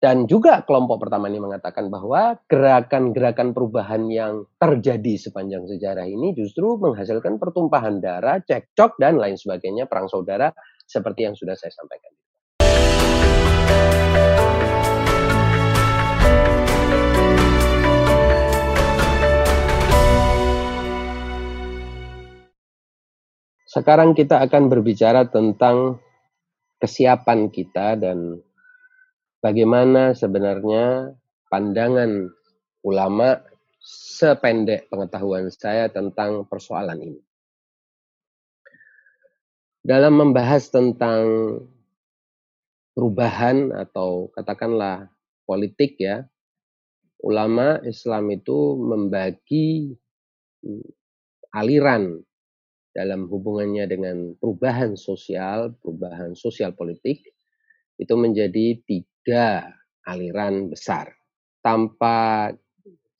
Dan juga kelompok pertama ini mengatakan bahwa gerakan-gerakan perubahan yang terjadi sepanjang sejarah ini justru menghasilkan pertumpahan darah, cekcok, dan lain sebagainya, perang saudara, seperti yang sudah saya sampaikan. Sekarang kita akan berbicara tentang kesiapan kita dan bagaimana sebenarnya pandangan ulama sependek pengetahuan saya tentang persoalan ini. Dalam membahas tentang perubahan atau katakanlah politik ya, ulama Islam itu membagi hmm, aliran dalam hubungannya dengan perubahan sosial, perubahan sosial politik itu menjadi tiga aliran besar. Tanpa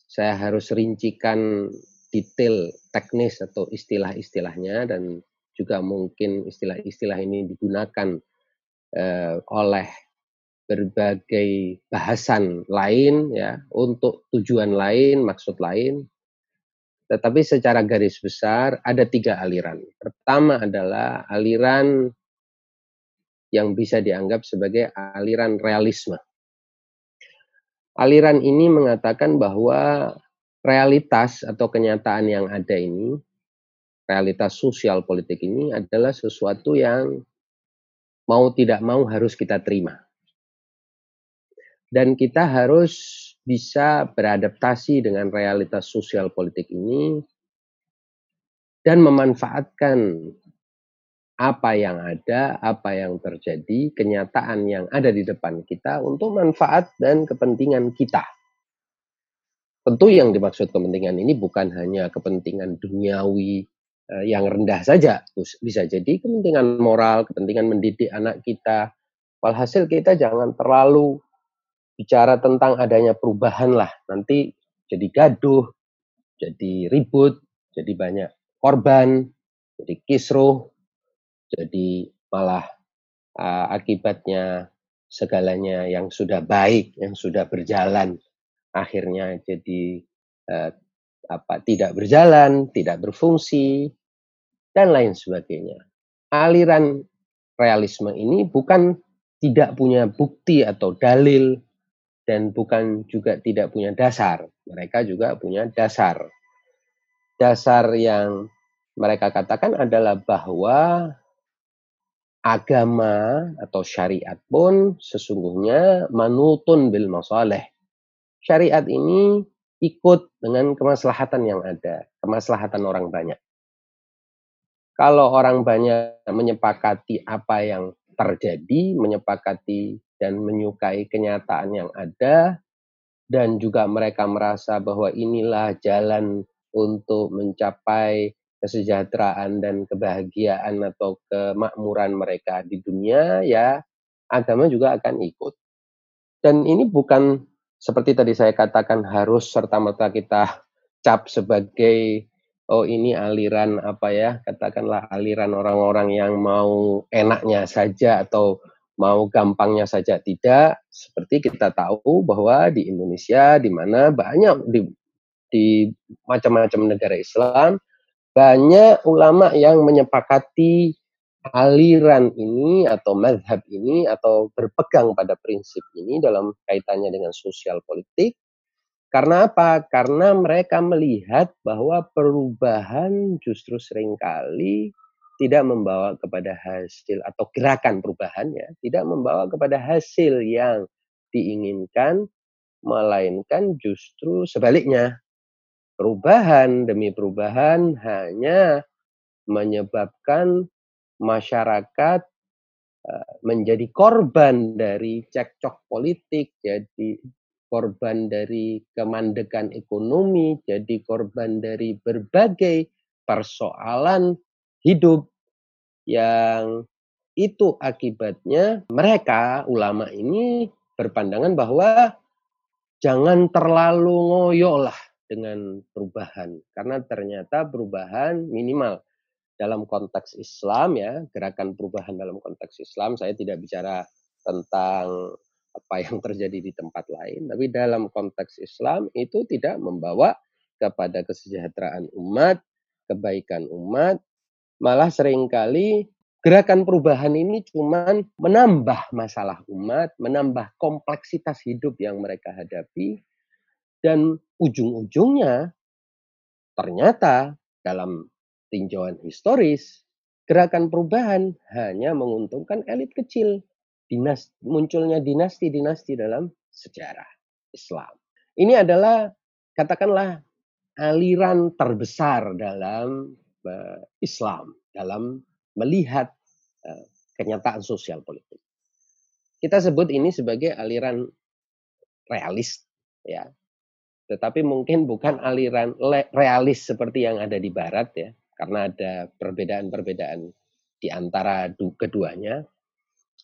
saya harus rincikan detail teknis atau istilah-istilahnya dan juga mungkin istilah-istilah ini digunakan uh, oleh berbagai bahasan lain ya untuk tujuan lain, maksud lain. Tetapi secara garis besar ada tiga aliran. Pertama adalah aliran yang bisa dianggap sebagai aliran realisme. Aliran ini mengatakan bahwa realitas atau kenyataan yang ada ini, realitas sosial politik ini adalah sesuatu yang mau tidak mau harus kita terima. Dan kita harus bisa beradaptasi dengan realitas sosial politik ini dan memanfaatkan apa yang ada, apa yang terjadi, kenyataan yang ada di depan kita untuk manfaat dan kepentingan kita. Tentu yang dimaksud kepentingan ini bukan hanya kepentingan duniawi eh, yang rendah saja, bisa jadi kepentingan moral, kepentingan mendidik anak kita. Walhasil kita jangan terlalu bicara tentang adanya perubahan lah, nanti jadi gaduh, jadi ribut, jadi banyak korban, jadi kisruh, jadi malah uh, akibatnya segalanya yang sudah baik, yang sudah berjalan, akhirnya jadi uh, apa tidak berjalan, tidak berfungsi, dan lain sebagainya. Aliran realisme ini bukan tidak punya bukti atau dalil dan bukan juga tidak punya dasar. Mereka juga punya dasar. Dasar yang mereka katakan adalah bahwa agama atau syariat pun sesungguhnya manutun bil masalih. Syariat ini ikut dengan kemaslahatan yang ada, kemaslahatan orang banyak. Kalau orang banyak menyepakati apa yang terjadi, menyepakati dan menyukai kenyataan yang ada, dan juga mereka merasa bahwa inilah jalan untuk mencapai kesejahteraan dan kebahagiaan atau kemakmuran mereka di dunia, ya agama juga akan ikut. Dan ini bukan seperti tadi saya katakan harus serta-merta kita cap sebagai oh ini aliran apa ya katakanlah aliran orang-orang yang mau enaknya saja atau mau gampangnya saja tidak seperti kita tahu bahwa di Indonesia di mana banyak di di macam-macam negara Islam banyak ulama yang menyepakati aliran ini atau madhab ini atau berpegang pada prinsip ini dalam kaitannya dengan sosial politik. Karena apa? Karena mereka melihat bahwa perubahan justru sering kali tidak membawa kepada hasil atau gerakan perubahannya tidak membawa kepada hasil yang diinginkan, melainkan justru sebaliknya perubahan demi perubahan hanya menyebabkan masyarakat eh, menjadi korban dari cekcok politik, jadi korban dari kemandekan ekonomi, jadi korban dari berbagai persoalan hidup yang itu akibatnya mereka ulama ini berpandangan bahwa jangan terlalu ngoyo lah dengan perubahan. Karena ternyata perubahan minimal dalam konteks Islam ya gerakan perubahan dalam konteks Islam saya tidak bicara tentang apa yang terjadi di tempat lain, tapi dalam konteks Islam itu tidak membawa kepada kesejahteraan umat, kebaikan umat, malah sering kali gerakan perubahan ini cuma menambah masalah umat, menambah kompleksitas hidup yang mereka hadapi, dan ujung-ujungnya ternyata dalam tinjauan historis gerakan perubahan hanya menguntungkan elit kecil. Dinas, munculnya dinasti-dinasti dalam sejarah Islam. Ini adalah katakanlah aliran terbesar dalam uh, Islam dalam melihat uh, kenyataan sosial politik. Kita sebut ini sebagai aliran realis ya. Tetapi mungkin bukan aliran realis seperti yang ada di barat ya karena ada perbedaan-perbedaan di antara keduanya.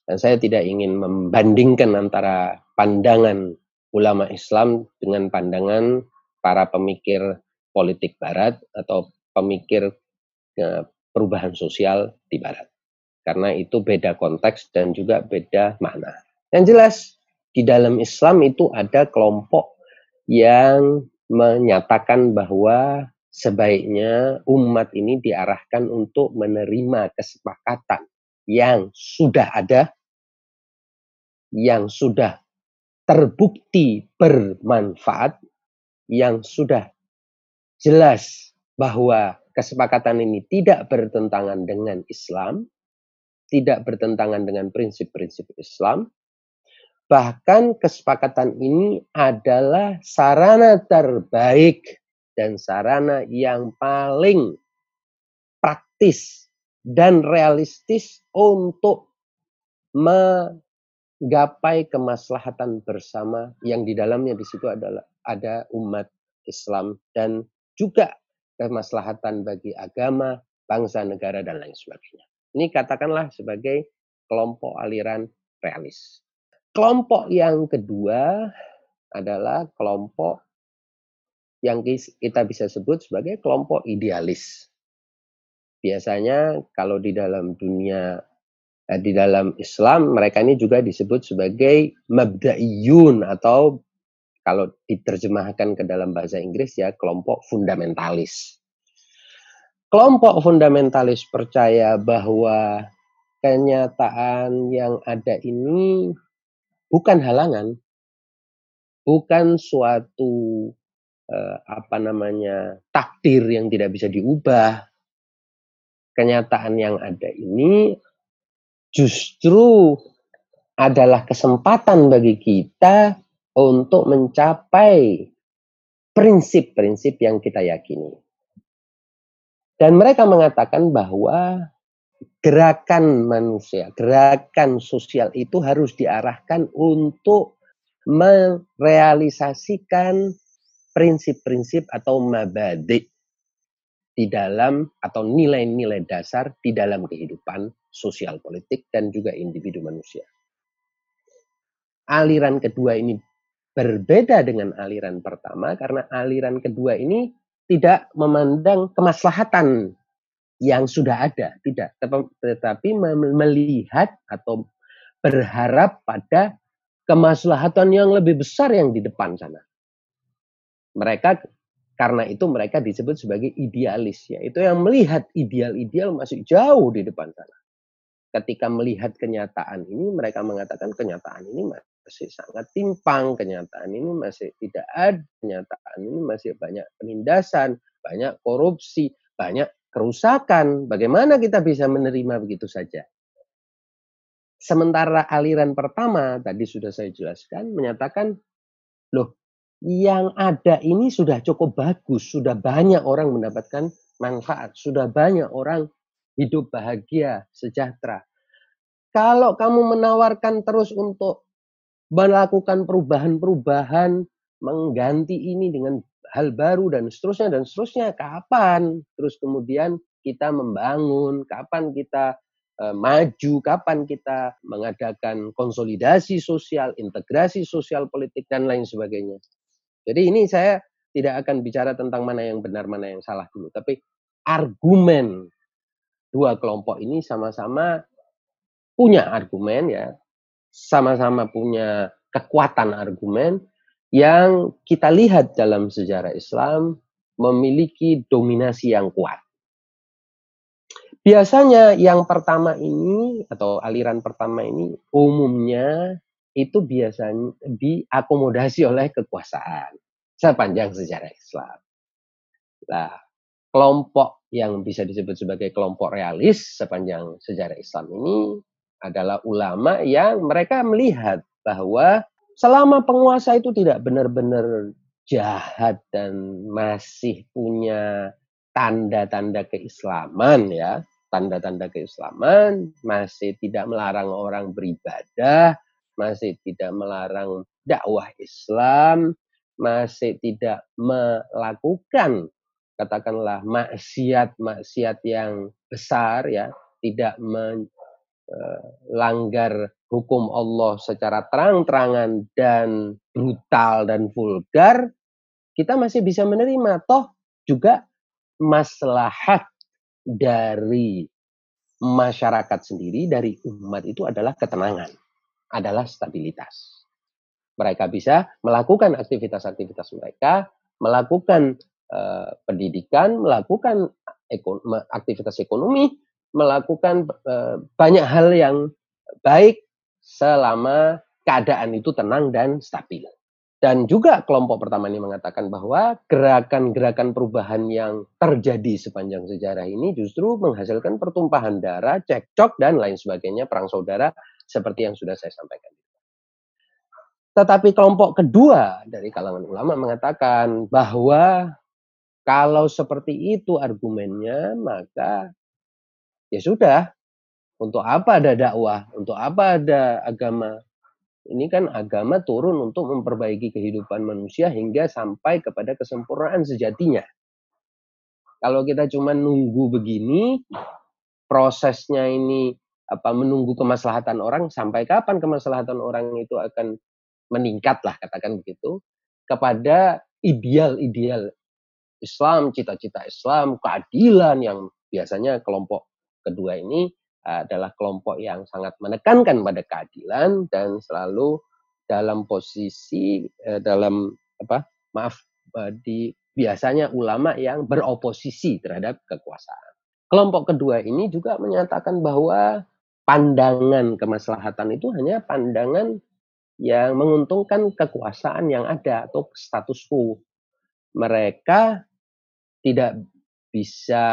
Dan saya tidak ingin membandingkan antara pandangan ulama Islam dengan pandangan para pemikir politik barat atau pemikir ya, perubahan sosial di barat. Karena itu beda konteks dan juga beda makna. Yang jelas di dalam Islam itu ada kelompok yang menyatakan bahwa sebaiknya umat ini diarahkan untuk menerima kesepakatan yang sudah ada, yang sudah terbukti bermanfaat, yang sudah jelas bahwa kesepakatan ini tidak bertentangan dengan Islam, tidak bertentangan dengan prinsip-prinsip Islam, bahkan kesepakatan ini adalah sarana terbaik dan sarana yang paling praktis dan realistis untuk menggapai kemaslahatan bersama yang di dalamnya di situ adalah ada umat Islam dan juga kemaslahatan bagi agama, bangsa, negara dan lain sebagainya. Ini katakanlah sebagai kelompok aliran realis. Kelompok yang kedua adalah kelompok yang kita bisa sebut sebagai kelompok idealis. Biasanya kalau di dalam dunia eh, di dalam Islam mereka ini juga disebut sebagai mabda'iyun atau kalau diterjemahkan ke dalam bahasa Inggris ya kelompok fundamentalis. Kelompok fundamentalis percaya bahwa kenyataan yang ada ini bukan halangan, bukan suatu eh, apa namanya takdir yang tidak bisa diubah. Kenyataan yang ada ini justru adalah kesempatan bagi kita untuk mencapai prinsip-prinsip yang kita yakini. Dan mereka mengatakan bahwa gerakan manusia, gerakan sosial itu harus diarahkan untuk merealisasikan prinsip-prinsip atau mabadi di dalam atau nilai-nilai dasar di dalam kehidupan sosial politik dan juga individu manusia. Aliran kedua ini berbeda dengan aliran pertama karena aliran kedua ini tidak memandang kemaslahatan yang sudah ada, tidak, tetapi melihat atau berharap pada kemaslahatan yang lebih besar yang di depan sana. Mereka karena itu mereka disebut sebagai idealis ya. Itu yang melihat ideal-ideal masih jauh di depan sana. Ketika melihat kenyataan ini mereka mengatakan kenyataan ini masih sangat timpang, kenyataan ini masih tidak ada, kenyataan ini masih banyak penindasan, banyak korupsi, banyak kerusakan. Bagaimana kita bisa menerima begitu saja? Sementara aliran pertama tadi sudah saya jelaskan menyatakan loh yang ada ini sudah cukup bagus, sudah banyak orang mendapatkan manfaat, sudah banyak orang hidup bahagia, sejahtera. Kalau kamu menawarkan terus untuk melakukan perubahan-perubahan, mengganti ini dengan hal baru dan seterusnya dan seterusnya, kapan? Terus kemudian kita membangun, kapan kita uh, maju, kapan kita mengadakan konsolidasi sosial, integrasi sosial politik dan lain sebagainya. Jadi ini saya tidak akan bicara tentang mana yang benar, mana yang salah dulu. Tapi argumen dua kelompok ini sama-sama punya argumen ya, sama-sama punya kekuatan argumen yang kita lihat dalam sejarah Islam memiliki dominasi yang kuat. Biasanya yang pertama ini atau aliran pertama ini umumnya itu biasanya diakomodasi oleh kekuasaan sepanjang sejarah Islam. Nah, kelompok yang bisa disebut sebagai kelompok realis sepanjang sejarah Islam ini adalah ulama yang mereka melihat bahwa selama penguasa itu tidak benar-benar jahat dan masih punya tanda-tanda keislaman ya, tanda-tanda keislaman, masih tidak melarang orang beribadah, masih tidak melarang dakwah Islam, masih tidak melakukan katakanlah maksiat-maksiat yang besar ya, tidak eh, hukum Allah secara terang-terangan dan brutal dan vulgar, kita masih bisa menerima. Toh juga maslahat dari masyarakat sendiri, dari umat itu adalah ketenangan, adalah stabilitas. Mereka bisa melakukan aktivitas-aktivitas mereka, melakukan uh, pendidikan, melakukan ekon aktivitas ekonomi, melakukan uh, banyak hal yang baik selama keadaan itu tenang dan stabil. Dan juga kelompok pertama ini mengatakan bahwa gerakan-gerakan perubahan yang terjadi sepanjang sejarah ini justru menghasilkan pertumpahan darah, cekcok, dan lain sebagainya, perang saudara, seperti yang sudah saya sampaikan. Tetapi kelompok kedua dari kalangan ulama mengatakan bahwa kalau seperti itu argumennya, maka ya sudah. Untuk apa ada dakwah? Untuk apa ada agama? Ini kan agama turun untuk memperbaiki kehidupan manusia hingga sampai kepada kesempurnaan sejatinya. Kalau kita cuma nunggu begini, prosesnya ini apa menunggu kemaslahatan orang sampai kapan kemaslahatan orang itu akan meningkat lah katakan begitu kepada ideal-ideal Islam, cita-cita Islam, keadilan yang biasanya kelompok kedua ini adalah kelompok yang sangat menekankan pada keadilan dan selalu dalam posisi eh, dalam apa maaf eh, di biasanya ulama yang beroposisi terhadap kekuasaan. Kelompok kedua ini juga menyatakan bahwa pandangan kemaslahatan itu hanya pandangan yang menguntungkan kekuasaan yang ada atau status quo. Mereka tidak bisa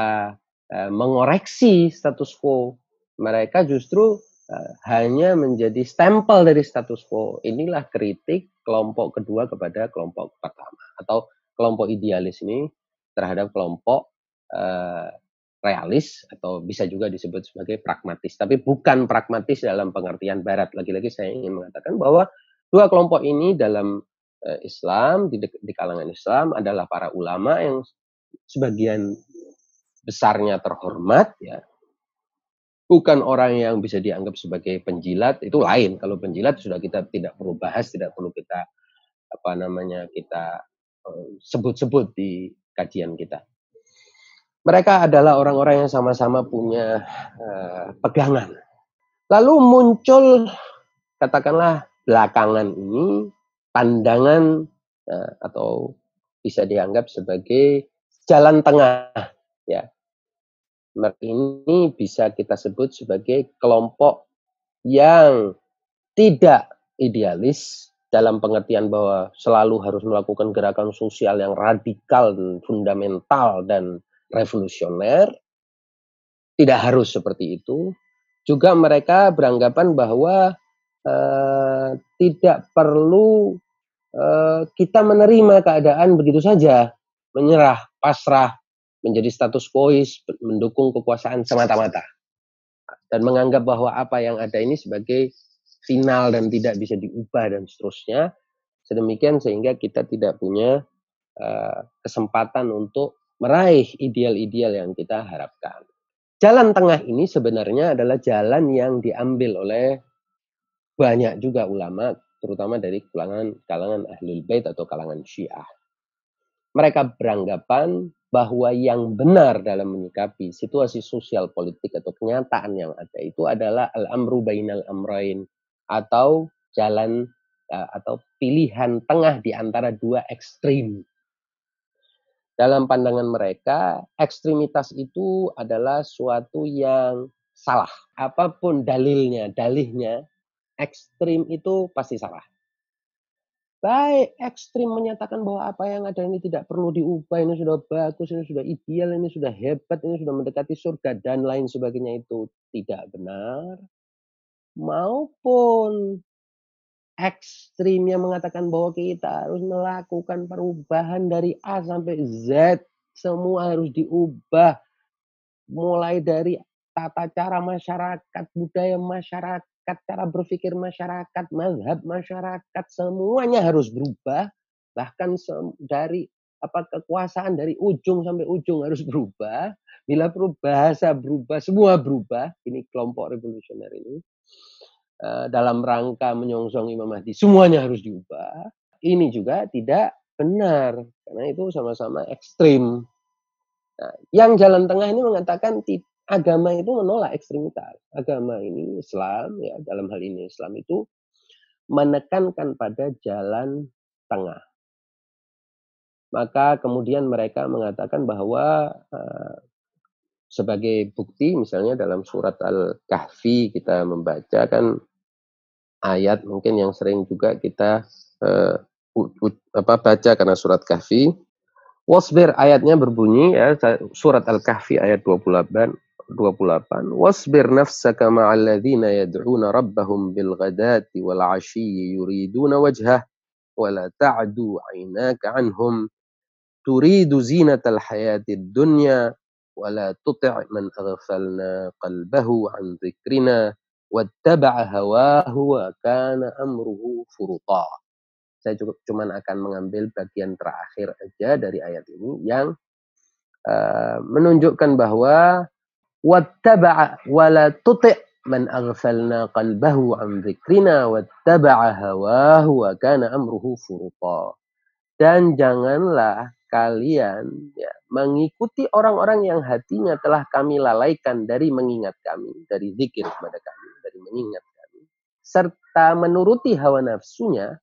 uh, mengoreksi status quo. Mereka justru uh, hanya menjadi stempel dari status quo. Inilah kritik kelompok kedua kepada kelompok pertama atau kelompok idealis ini terhadap kelompok uh, realis atau bisa juga disebut sebagai pragmatis. Tapi bukan pragmatis dalam pengertian barat. Lagi-lagi saya ingin mengatakan bahwa dua kelompok ini dalam Islam, di kalangan Islam adalah para ulama yang sebagian besarnya terhormat ya. Bukan orang yang bisa dianggap sebagai penjilat, itu lain. Kalau penjilat sudah kita tidak perlu bahas, tidak perlu kita apa namanya kita eh, sebut-sebut di kajian kita. Mereka adalah orang-orang yang sama-sama punya uh, pegangan. Lalu muncul katakanlah belakangan ini pandangan uh, atau bisa dianggap sebagai jalan tengah ya. Ini bisa kita sebut sebagai kelompok yang tidak idealis dalam pengertian bahwa selalu harus melakukan gerakan sosial yang radikal dan fundamental dan revolusioner. Tidak harus seperti itu. Juga mereka beranggapan bahwa uh, tidak perlu uh, kita menerima keadaan begitu saja, menyerah, pasrah, menjadi status quo, mendukung kekuasaan semata-mata. Dan menganggap bahwa apa yang ada ini sebagai final dan tidak bisa diubah dan seterusnya. Sedemikian sehingga kita tidak punya uh, kesempatan untuk meraih ideal-ideal yang kita harapkan. Jalan tengah ini sebenarnya adalah jalan yang diambil oleh banyak juga ulama, terutama dari kalangan kalangan ahlul bait atau kalangan syiah. Mereka beranggapan bahwa yang benar dalam menyikapi situasi sosial politik atau kenyataan yang ada itu adalah al-amru bainal amrain atau jalan uh, atau pilihan tengah di antara dua ekstrim. Dalam pandangan mereka, ekstremitas itu adalah suatu yang salah. Apa pun dalilnya, dalihnya, ekstrim itu pasti salah. Baik ekstrim menyatakan bahwa apa yang ada ini tidak perlu diubah, ini sudah bagus, ini sudah ideal, ini sudah hebat, ini sudah mendekati surga dan lain sebagainya itu tidak benar. Maupun ekstrim yang mengatakan bahwa kita harus melakukan perubahan dari A sampai Z, semua harus diubah. Mulai dari tata cara masyarakat, budaya masyarakat, cara berpikir masyarakat, mazhab masyarakat, semuanya harus berubah. Bahkan dari apa kekuasaan dari ujung sampai ujung harus berubah. Bila bahasa berubah, semua berubah. Ini kelompok revolusioner ini. Eh, dalam rangka menyongsong Imam Mahdi, semuanya harus diubah. Ini juga tidak benar. Karena itu sama-sama ekstrim. Nah, yang jalan tengah ini mengatakan agama itu menolak ekstremitas. Agama ini Islam ya dalam hal ini Islam itu menekankan pada jalan tengah. Maka kemudian mereka mengatakan bahwa uh, sebagai bukti misalnya dalam surat Al-Kahfi kita membaca kan ayat mungkin yang sering juga kita uh, apa baca karena surat Kahfi Wasbir ayatnya berbunyi ya surat Al-Kahfi ayat 28 28 wasbir nafsaka ma'al ladzina yad'una rabbahum bil ghadati wal 'ashyi yuriduna wajhah wa la ta'du 'ainaka 'anhum. Turidu zinatal hayatid dunya wa la tuti' man aghfalna qalbahu 'an dzikrina wattaba'a hawahu wa kana amruhu furuta. Saya cukup cuman akan mengambil bagian terakhir aja dari ayat ini yang uh, menunjukkan bahwa Dan janganlah kalian ya, mengikuti orang-orang yang hatinya telah kami lalaikan dari mengingat kami, dari zikir kepada kami, dari mengingat kami, serta menuruti hawa nafsunya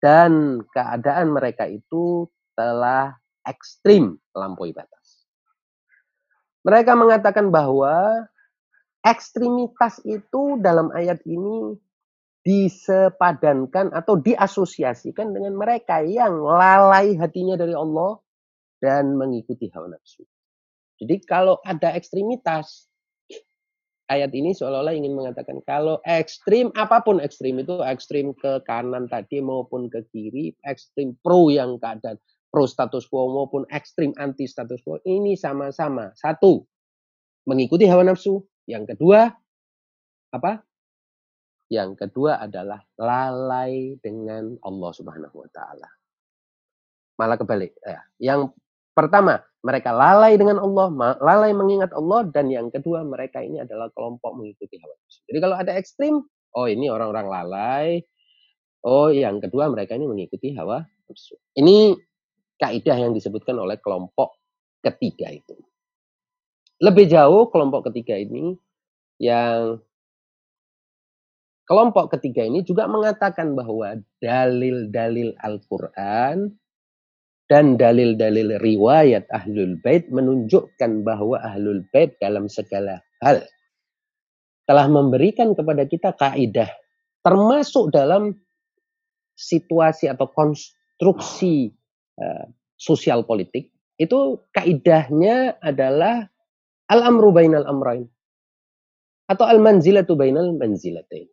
dan keadaan mereka itu telah ekstrim melampaui batas. Mereka mengatakan bahwa ekstremitas itu dalam ayat ini disepadankan atau diasosiasikan dengan mereka yang lalai hatinya dari Allah dan mengikuti hawa nafsu. Jadi kalau ada ekstremitas, ayat ini seolah-olah ingin mengatakan kalau ekstrim apa pun ekstrim itu ekstrim ke kanan tadi maupun ke kiri, ekstrim pro yang keadaan pro status quo maupun ekstrim anti status quo ini sama-sama satu mengikuti hawa nafsu, yang kedua apa? Yang kedua adalah lalai dengan Allah Subhanahu wa taala. Malah kebalik ya. Yang pertama, mereka lalai dengan Allah, lalai mengingat Allah dan yang kedua mereka ini adalah kelompok mengikuti hawa nafsu. Jadi kalau ada ekstrim, oh ini orang-orang lalai. Oh, yang kedua mereka ini mengikuti hawa nafsu. Ini kaidah yang disebutkan oleh kelompok ketiga itu. Lebih jauh kelompok ketiga ini yang kelompok ketiga ini juga mengatakan bahwa dalil-dalil Al-Qur'an dan dalil-dalil riwayat Ahlul Bait menunjukkan bahwa Ahlul Bait dalam segala hal telah memberikan kepada kita kaidah termasuk dalam situasi atau konstruksi uh, sosial politik itu kaidahnya adalah al-amru bainal amrain atau al-manzilatu bainal manzilatain.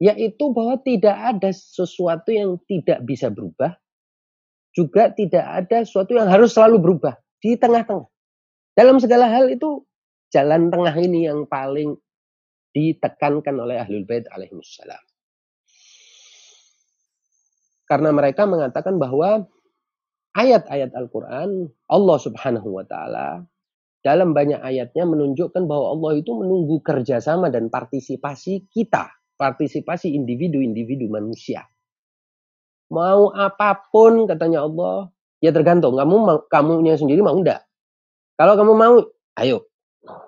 Yaitu bahwa tidak ada sesuatu yang tidak bisa berubah juga tidak ada sesuatu yang harus selalu berubah di tengah-tengah. Dalam segala hal itu jalan tengah ini yang paling ditekankan oleh ahlul bait alaihissalam karena mereka mengatakan bahwa ayat-ayat Al-Quran, Allah subhanahu wa ta'ala, dalam banyak ayatnya menunjukkan bahwa Allah itu menunggu kerjasama dan partisipasi kita, partisipasi individu-individu manusia. Mau apa pun katanya Allah, ya tergantung kamu kamunya sendiri mau enggak. Kalau kamu mau, ayo,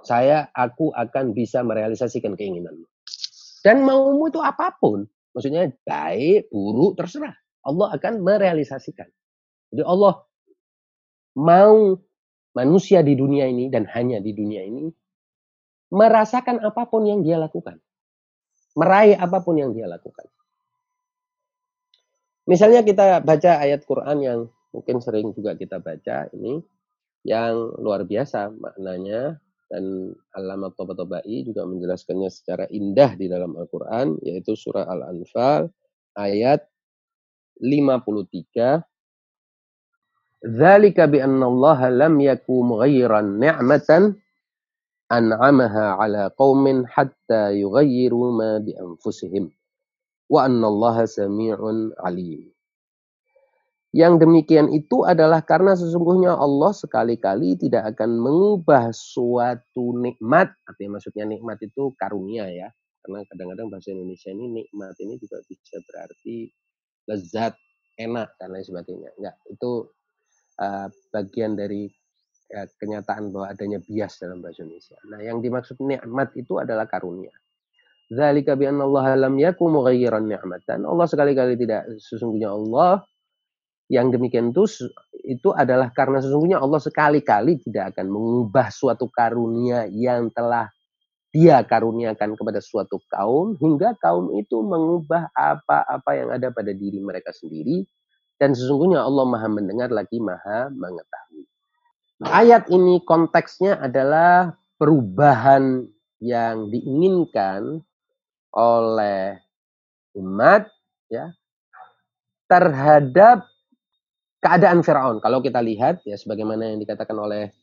saya aku akan bisa merealisasikan keinginanmu. Dan maumu itu apa pun. Maksudnya baik, buruk, terserah. Allah akan merealisasikan. Jadi Allah mau manusia di dunia ini dan hanya di dunia ini merasakan apa pun yang dia lakukan. Meraih apa pun yang dia lakukan. Misalnya kita baca ayat Quran yang mungkin sering juga kita baca ini yang luar biasa maknanya dan Alama Toba-Tobai juga menjelaskannya secara indah di dalam Al-Quran yaitu surah Al-Anfal ayat 53 Dzalika bi anna Allah lam yaku mughayyiran ni'matan an'amaha ala qaumin hatta yughayyiru ma bi anfusihim wa anna Allah sami'un alim. Yang demikian itu adalah karena sesungguhnya Allah sekali-kali tidak akan mengubah suatu nikmat, artinya maksudnya nikmat itu karunia ya. Karena kadang-kadang bahasa Indonesia ini nikmat ini juga bisa berarti lezat, enak dan lain sebagainya. Enggak, itu uh, bagian dari uh, kenyataan bahwa adanya bias dalam bahasa Indonesia. Nah, yang dimaksud nikmat itu adalah karunia. Zalika bi Allah lam yakum mughayyiran ni'matan. Allah sekali-kali tidak sesungguhnya Allah yang demikian itu itu adalah karena sesungguhnya Allah sekali-kali tidak akan mengubah suatu karunia yang telah dia karuniakan kepada suatu kaum hingga kaum itu mengubah apa-apa yang ada pada diri mereka sendiri dan sesungguhnya Allah Maha mendengar lagi Maha mengetahui. Ayat ini konteksnya adalah perubahan yang diinginkan oleh umat ya terhadap keadaan Firaun. Kalau kita lihat ya sebagaimana yang dikatakan oleh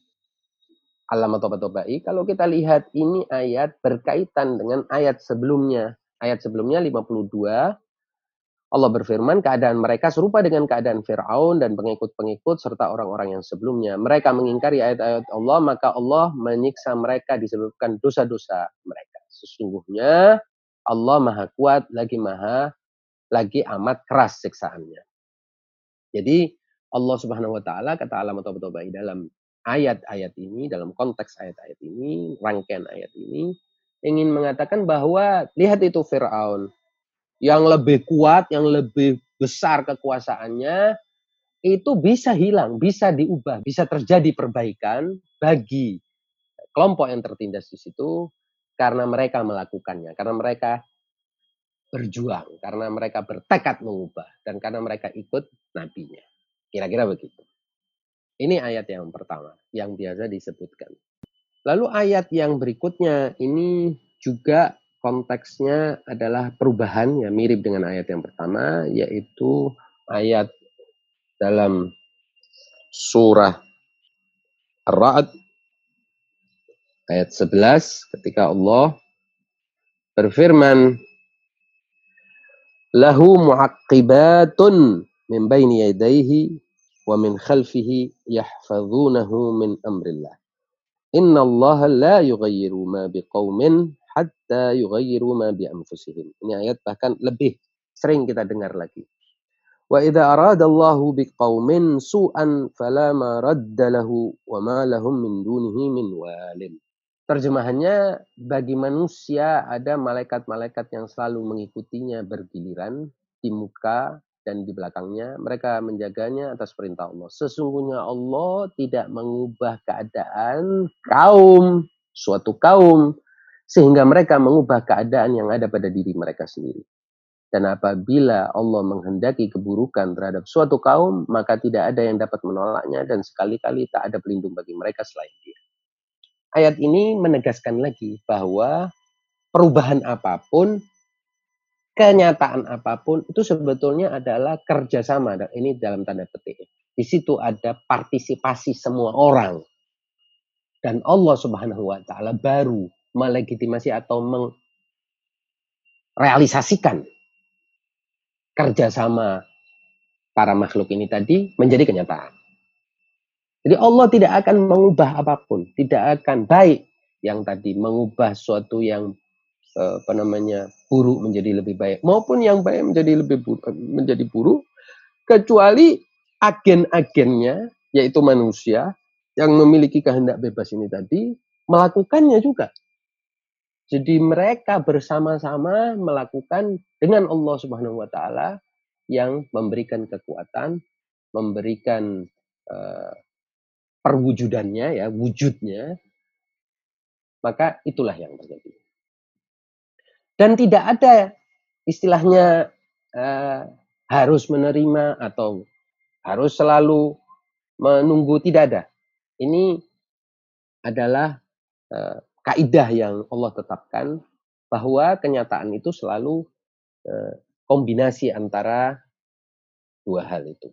Alama Toba-Tobai, kalau kita lihat ini ayat berkaitan dengan ayat sebelumnya. Ayat sebelumnya 52 Allah berfirman, keadaan mereka serupa dengan keadaan Fir'aun dan pengikut-pengikut serta orang-orang yang sebelumnya. Mereka mengingkari ayat-ayat Allah, maka Allah menyiksa mereka disebabkan dosa-dosa mereka. Sesungguhnya Allah maha kuat, lagi maha, lagi amat keras siksaannya. Jadi Allah Subhanahu wa taala kata alamat tobai dalam ayat-ayat ini, dalam konteks ayat-ayat ini, rangkaian ayat ini ingin mengatakan bahwa lihat itu Firaun yang lebih kuat, yang lebih besar kekuasaannya itu bisa hilang, bisa diubah, bisa terjadi perbaikan bagi kelompok yang tertindas di situ karena mereka melakukannya, karena mereka berjuang, karena mereka bertekad mengubah dan karena mereka ikut nabinya. Kira-kira begitu. Ini ayat yang pertama yang biasa disebutkan. Lalu ayat yang berikutnya ini juga konteksnya adalah perubahan ya mirip dengan ayat yang pertama yaitu ayat dalam surah Ar-Ra'd ayat 11 ketika Allah berfirman lahu mu'aqqibatun min baini yadayhi wa min khalfihi yahfazunahu min amrillah. Inna Allah la yughayyiru ma biqaumin hatta yughayyiru ma bi anfusihim. Ini ayat bahkan lebih sering kita dengar lagi. Wa idza arada Allahu biqaumin su'an fala maradda lahu wa ma lahum min dunihi min walin. Terjemahannya bagi manusia ada malaikat-malaikat yang selalu mengikutinya bergiliran di muka dan di belakangnya mereka menjaganya atas perintah Allah. Sesungguhnya Allah tidak mengubah keadaan kaum suatu kaum sehingga mereka mengubah keadaan yang ada pada diri mereka sendiri. Dan apabila Allah menghendaki keburukan terhadap suatu kaum, maka tidak ada yang dapat menolaknya dan sekali-kali tak ada pelindung bagi mereka selain dia. Ayat ini menegaskan lagi bahwa perubahan apa pun kenyataan apa pun itu sebetulnya adalah kerjasama. Ini dalam tanda petik. Di situ ada partisipasi semua orang. Dan Allah Subhanahu wa taala baru melegitimasi atau merealisasikan kerjasama para makhluk ini tadi menjadi kenyataan. Jadi Allah tidak akan mengubah apa pun, tidak akan baik yang tadi mengubah suatu yang apa namanya buruk menjadi lebih baik maupun yang baik menjadi lebih buruk, menjadi buruk kecuali agen-agennya yaitu manusia yang memiliki kehendak bebas ini tadi melakukannya juga. Jadi mereka bersama-sama melakukan dengan Allah Subhanahu wa taala yang memberikan kekuatan, memberikan uh, perwujudannya ya, wujudnya. Maka itulah yang terjadi. Dan tidak ada istilahnya uh, harus menerima atau harus selalu menunggu tidak ada. Ini adalah uh, kaidah yang Allah tetapkan bahwa kenyataan itu selalu uh, kombinasi antara dua hal itu.